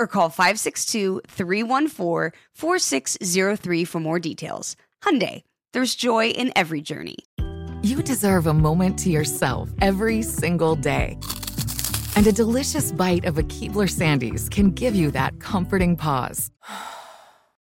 or call 562-314-4603 for more details. Hyundai, there's joy in every journey. You deserve a moment to yourself every single day. And a delicious bite of a Keebler Sandies can give you that comforting pause.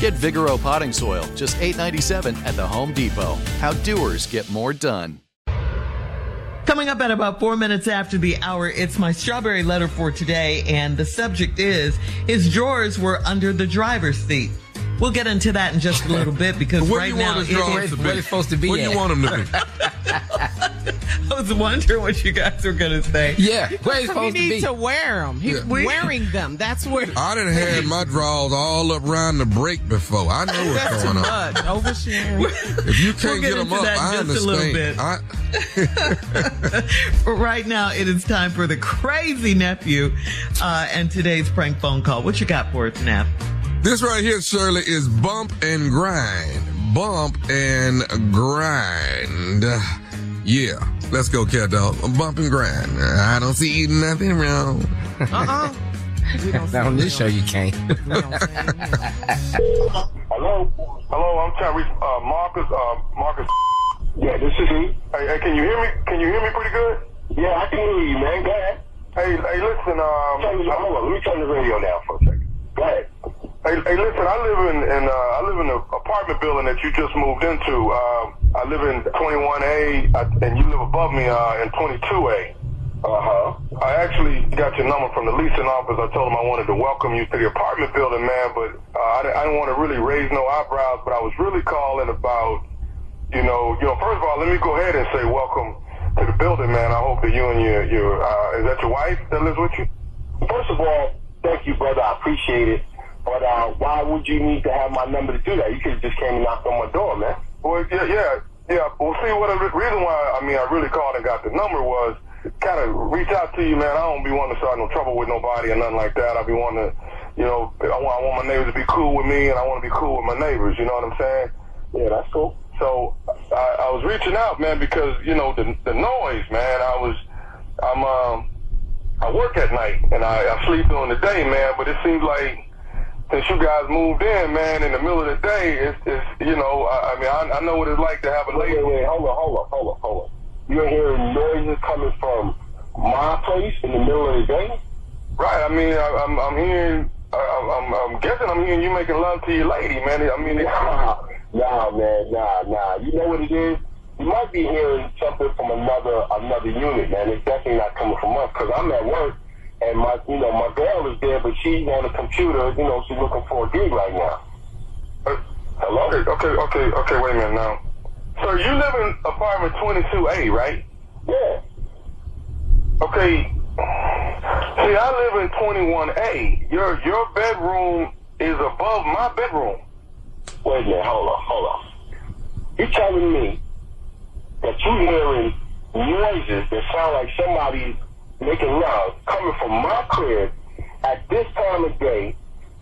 Get Vigoro potting soil, just $8.97 at the Home Depot. How doers get more done. Coming up at about four minutes after the hour, it's my strawberry letter for today, and the subject is his drawers were under the driver's seat. We'll get into that in just a little bit because Where right you now want his drawers to be? where it's supposed to be Where you want them to be? I was wondering what you guys were going to say. Yeah, where it's He to needs be. to wear them. He's Yeah. wearing them. That's where. I done had my drawers all up around the break before. I know what's That's too going on. much. Oversharing. If you We'll can't get get them into up, that I just a little understand. bit. I, But right now, it is time for the crazy nephew uh, and today's prank phone call. What you got for us, Neff? This right here, Shirley, is bump and grind. Bump and grind. Yeah, let's go, cat dog. Bump and grind. I don't see nothing wrong. Uh-uh. We don't Not on this show, you can't. We don't say anything. Hello? Hello, I'm trying to reach uh, Marcus. Uh, Marcus. Yeah, this is he. Hey, hey, can you hear me? Can you hear me pretty good? Yeah, I can hear you, man. Go ahead. Hey, hey, listen. Um, turn the, hold on. Let me turn the radio down for a second. Go ahead. Hey, hey, listen. I live in, in uh, I live in an apartment building that you just moved into. Um, I live in 21A, I, and you live above me uh, in 22A. Uh-huh. I actually got your number from the leasing office. I told them I wanted to welcome you to the apartment building, man, but uh, I, didn't- I didn't want to really raise no eyebrows, but I was really calling about, you know, you know, first of all, let me go ahead and say welcome to the building, man. I hope that you and your, your uh, is that your wife that lives with you? First of all, thank you, brother. I appreciate it. But uh, why would you need to have my number to do that? You could have just came and knocked on my door, man. Well, yeah, yeah, yeah. Well, see, what the reason why I mean I really called and got the number was kind of reach out to you, man. I don't be wanting to start no trouble with nobody or nothing like that. I be wanting to, you know, I want, I want my neighbors to be cool with me, and I want to be cool with my neighbors. You know what I'm saying? Yeah, that's cool. So I, I was reaching out, man, because you know the the noise, man. I was, I'm, um, I work at night and I, I sleep during the day, man. But it seems like since you guys moved in, man, in the middle of the day, it's, it's you know, I, I mean, I, I know what it's like to have a lady. Wait, wait, hold on, hold on, hold on, hold on. You're hearing noises coming from my place in the middle of the day? Right. I mean, I, I'm, I'm hearing. I, I'm, I'm guessing I'm hearing you making love to your lady, man. I mean, nah, nah, man, nah, nah. You know what it is? You might be hearing something from another another unit, man. It's definitely not coming from us because I'm at work and my, you know, my girl is there, but she's on the computer. You know, she's looking for a gig right now. Uh, hello. Okay, okay, okay, okay. Wait a minute now. Sir, you live in apartment 22A, right? Yeah. Okay. See, I live in 21A. Your your bedroom is above my bedroom. Wait a minute, hold on, hold on. You telling me that you hearing noises that sound like somebody making love coming from my crib at this time of day,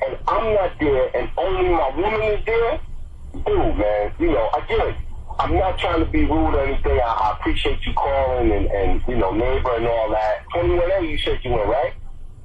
and I'm not there, and only my woman is there? Dude, man, you know, again, I'm not trying to be rude or anything. I, I appreciate you calling and, and, you know, neighbor and all that. 21A, you said you went, right?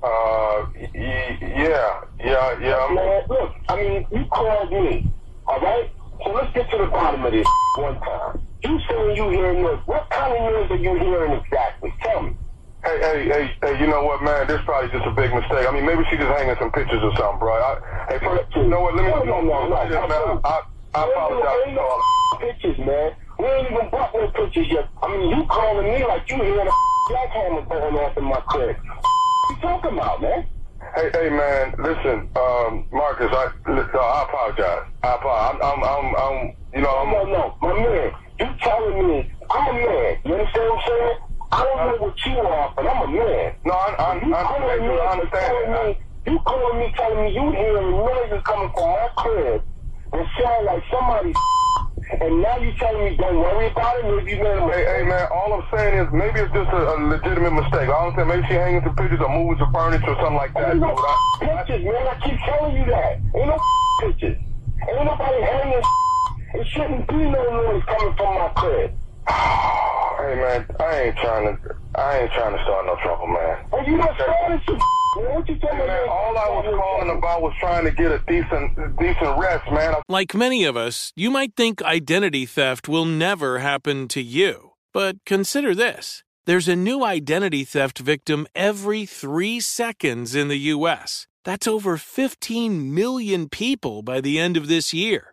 Uh, y- y- yeah, yeah, yeah. Man, look, I mean, you called me, all right? So let's get to the bottom of this one time. You saying you hearing noise. What kind of noise are you hearing exactly? Tell me. Hey, hey, hey, hey, you know what, man? This probably just a big mistake. I mean, maybe she just hanging some pictures or something, bro. I, hey, first, you know what? Let me, No, no, no, no. man, I, I apologize. Ain't no pictures, man. We ain't even bought no pictures yet. I mean, you calling me like you hearing a jackhammer going off in my crib. What are you talking about, man? Hey, hey, man, listen, um, Marcus, I, listen, I apologize. I apologize. I'm, I'm, I'm, I'm you know, I'm, No, no, my man. You telling me I'm a man. You understand what I'm saying? I don't know what you are, but I'm a man. no, I, I, You I, calling I, me, I understand telling that. me, you calling me, telling me you hearing noises coming from my crib and sound like somebody and now you telling me don't worry about it, maybe you a Hey, hey, man, all I'm saying is maybe it's just a, a legitimate mistake. I don't think maybe she hanging some pictures or moving some furniture or something like that. Ain't no I- pictures, man. I keep telling you that. Ain't no pictures. Ain't nobody hanging. It shouldn't be no noise coming from my crib. Hey man, I ain't trying to. I ain't trying to start no trouble, man. And you not starting some. What you telling Hey, me? man, all I was calling about was trying to get a decent, decent rest, man. Like many of us, you might think identity theft will never happen to you. But consider this there's a new identity theft victim every three seconds in the U.S. That's over 15 million people by the end of this year,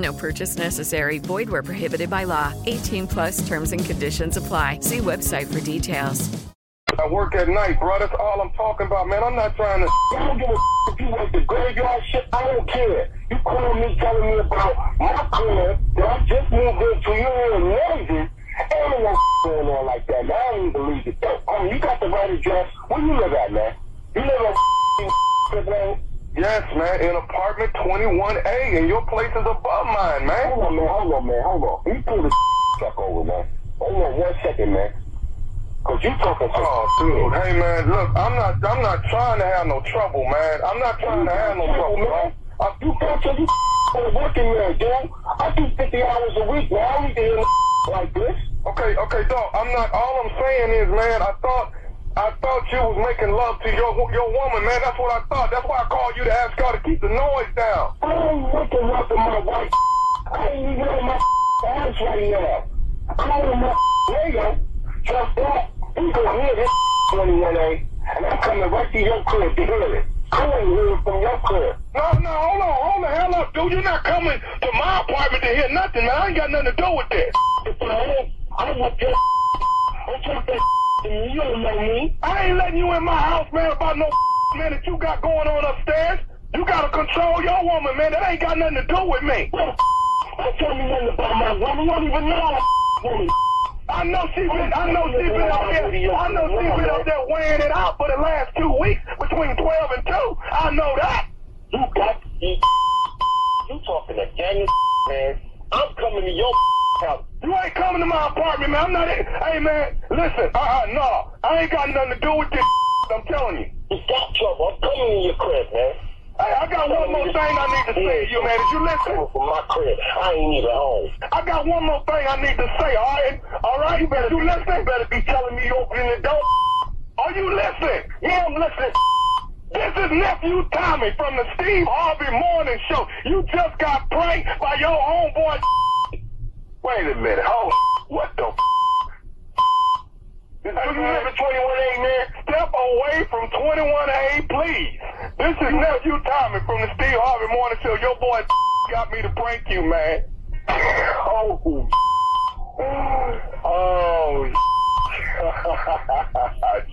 No purchase necessary. Void where prohibited by law. 18 plus terms and conditions apply. See website for details. I work at night, bro. That's all I'm talking about, man. I'm not trying to. I don't give a if you work the graveyard shit. I don't care. You call me telling me about my crib that I just moved into. You hearing noises. Ain't no going on like that, man. I don't even believe it. Though. I mean, you got the right address. Where you live at, man? You live on? Yes, man, in apartment 21A, and your place is above mine, man. Hold on, man. Hold on, man. Hold on. Me pull the truck over, man. Hold on one second, man. Cause you talking some Oh, dude. Hey, man, look, I'm not, I'm not trying to have no trouble, man. I'm not trying to have no trouble, man. I you for working man, dude. I do 50 hours a week, man. I don't need to hear like this. Okay, okay, dog. I'm not. All I'm saying is, man, I thought, I thought you was making love to your your woman, man. That's what I thought. That's why I called you to ask her to keep the noise down. I ain't making love to my wife. I ain't even in my house right now. I'm in my nigga. Just that. You gonna hear this 21A, and I'm coming right to your crib to hear it. I ain't hearing from your crib. No, no, hold on, hold the hell up, dude. You're not coming to my apartment to hear nothing, man. I ain't got nothing to do with this. I want this. Don't talk that to me. You don't know me. I ain't letting you in my house, man, about no man that you got going on upstairs. You gotta control your woman, man. That ain't got nothing to do with me. Don't tell me nothing about my woman. You don't even know woman. I know she been, I know she been up there, I know she been up there weighing it out for the last two weeks between 12 and 2. I know that. You got you, you talking to Daniel, man. I'm coming to your house. You ain't coming to my apartment, man. I'm not. in- Hey, man, listen. Uh, uh, no, I ain't got nothing to do with this. I'm telling you. You got trouble. I'm coming in your crib, man. Hey, I got one more thing I need to say to you, man. Did you listen? From my crib. I ain't even home. I got one more thing I need to say, all right? All right, you better you listening? better be telling me you opening the door. Are you listening? Yeah, I'm listening. This is nephew Tommy from the Steve Harvey Morning Show. You just got pranked by your homeboy. Wait a minute. Hold. What the? Live at 21A, man? Step away from 21A, please. This is nephew Tommy from the Steve Harvey Morning Show. Your boy got me to prank you, man. Oh. Oh.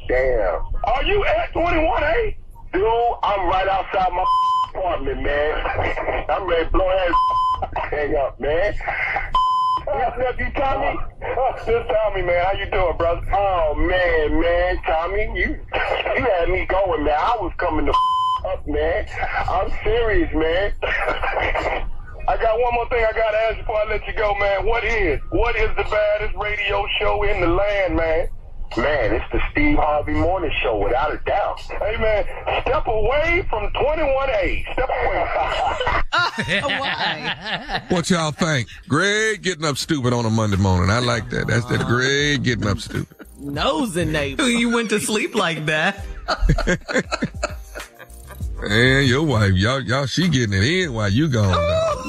Damn. Are you at 21A? Dude, I'm right outside my apartment, man. I'm ready to blow that hang up, man. Yes, nephew Tommy. Oh, this Tommy, man. How you doing, brother? Oh man, man, Tommy, you you had me going, man. I was coming to up, man. I'm serious, man. I got one more thing I gotta ask before I let you go, man. What is what is the baddest radio show in the land, man? Man, it's the Steve Harvey Morning Show, without a doubt. Hey, man, step away from 21A. Step away. Why? What y'all think? Greg getting up stupid on a Monday morning. I like that. That's that Greg getting up stupid. Nosy neighbor. You went to sleep like that. And your wife, y'all, y'all, she getting it in while you gone. dog.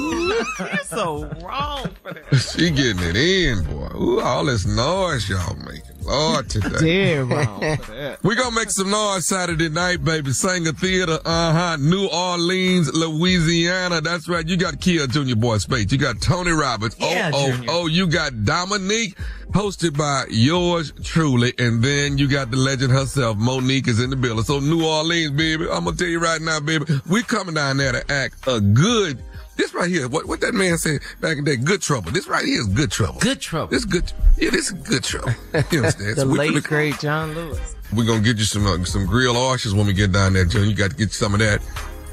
You're so wrong for that. She getting it in, boy. Ooh, all this noise y'all making. Lord, today. Dead wrong for that. We gonna make some noise Saturday night, baby. Saenger Theater, uh-huh. New Orleans, Louisiana. That's right. You got Kia Junior Boy Space. You got Tony Roberts. Yeah, oh, Junior. oh, oh, you got Dominique, hosted by yours truly. And then you got the legend herself. Mo'Nique is in the building. So New Orleans, baby. I'm gonna tell you right now, baby. We coming down there to act a good this right here, what what that man said back in the day, good trouble. This right here is good trouble. Good trouble. This good. Yeah, this is good trouble. You understand? The late great John Lewis. we're gonna get you some uh, some grilled oysters when we get down there, Junior. You got to get some of that.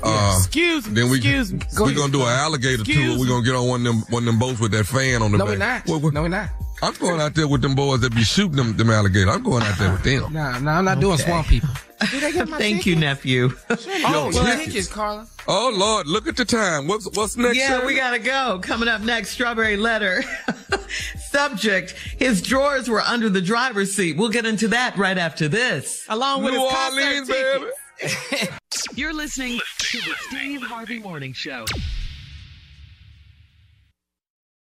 Uh, excuse me. then we excuse me. Go we're ahead. gonna do an alligator Excuse tour. We're gonna get on one of them one of them boats with that fan on the No, back. we're not. What- what- No, we're not. I'm going out there with them boys that be shooting them them alligators. I'm going out there with them. Nah, nah, I'm not doing swamp people. Did I Thank you, ticket? nephew. Oh, Yo, well, tickets. tickets, Carla. Oh Lord, look at the time. What's what's next? Yeah, Shirley? we gotta go. Coming up next, strawberry letter. Subject: His drawers were under the driver's seat. We'll get into that right after this. Along with New his concert Orleans, baby. tickets. You're listening to the Steve Harvey Morning Show.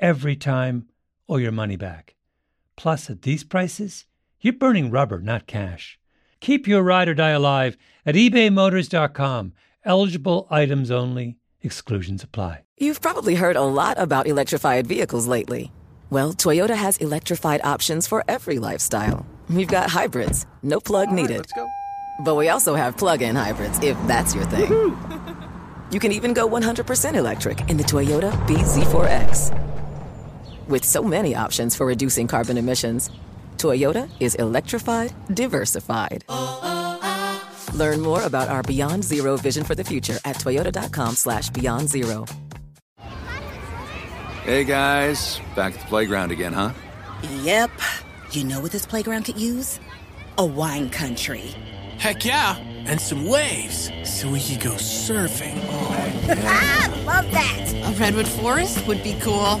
every time, or your money back. Plus, at these prices, you're burning rubber, not cash. Keep your ride or die alive at ebaymotors.com. Eligible items only, exclusions apply. You've probably heard a lot about electrified vehicles lately. Well, Toyota has electrified options for every lifestyle. We've got hybrids, no plug needed. let's go. But we also have plug in hybrids, if that's your thing. You can even go 100% electric in the Toyota BZ4X. With so many options for reducing carbon emissions, Toyota is electrified, diversified. Learn more about our Beyond Zero vision for the future at toyota.com slash beyond zero. Hey guys, back at the playground again, huh? Yep. You know what this playground could use? A wine country. Heck yeah, and some waves so we could go surfing. oh ah, love that. A redwood forest would be cool.